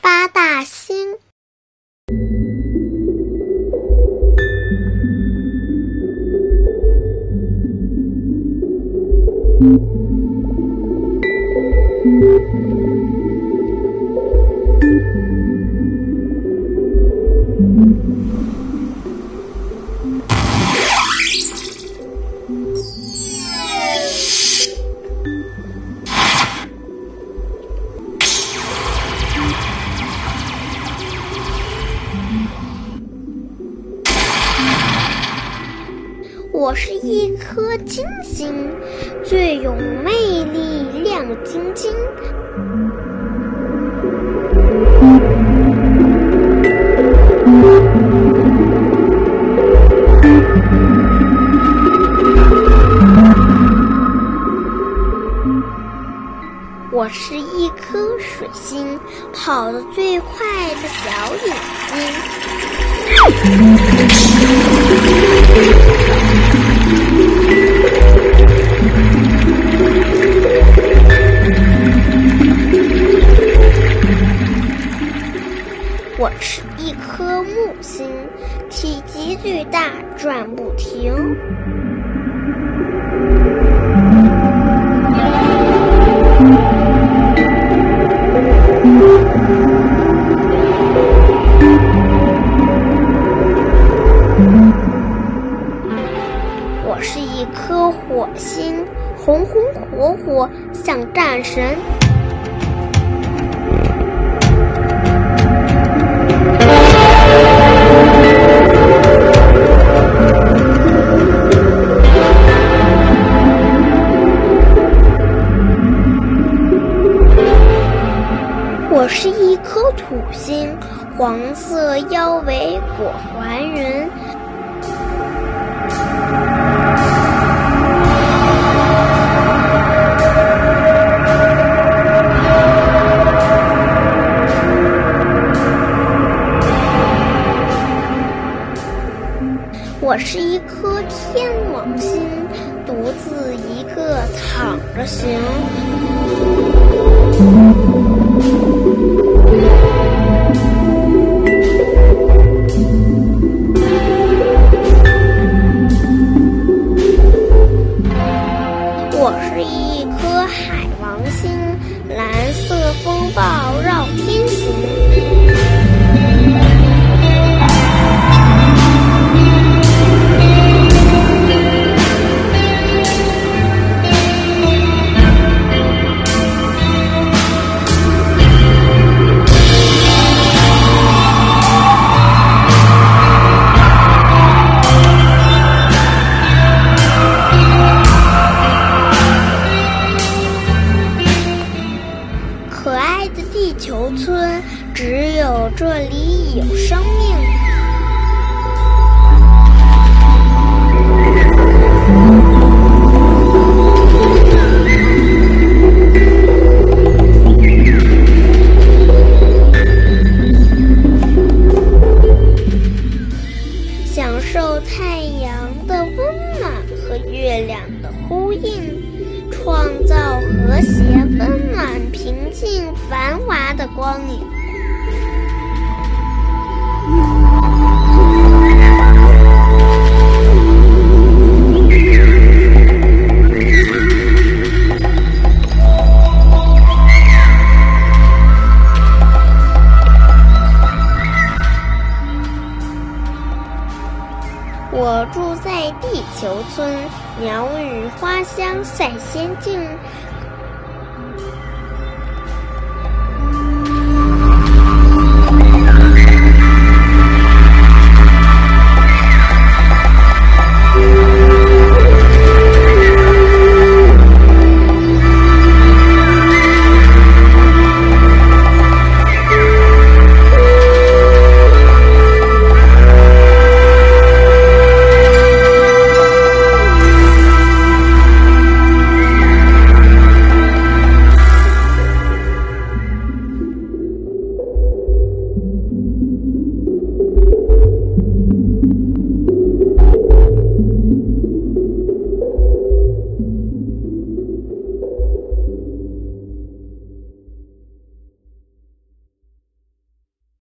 八大星。我是一颗金星，最有魅力，亮晶晶。我是一颗水星，跑得最快的小眼睛。木星，体积巨大，转不停。我是一颗火星，红红火火，像战神。黄色腰围裹环人。我是一颗天王星，独自一个躺着行。我是一颗海王星，蓝色风暴绕天行。月亮的呼应，创造和谐、温暖、平静、繁华的光影。我住在地球村，鸟语花香赛仙境，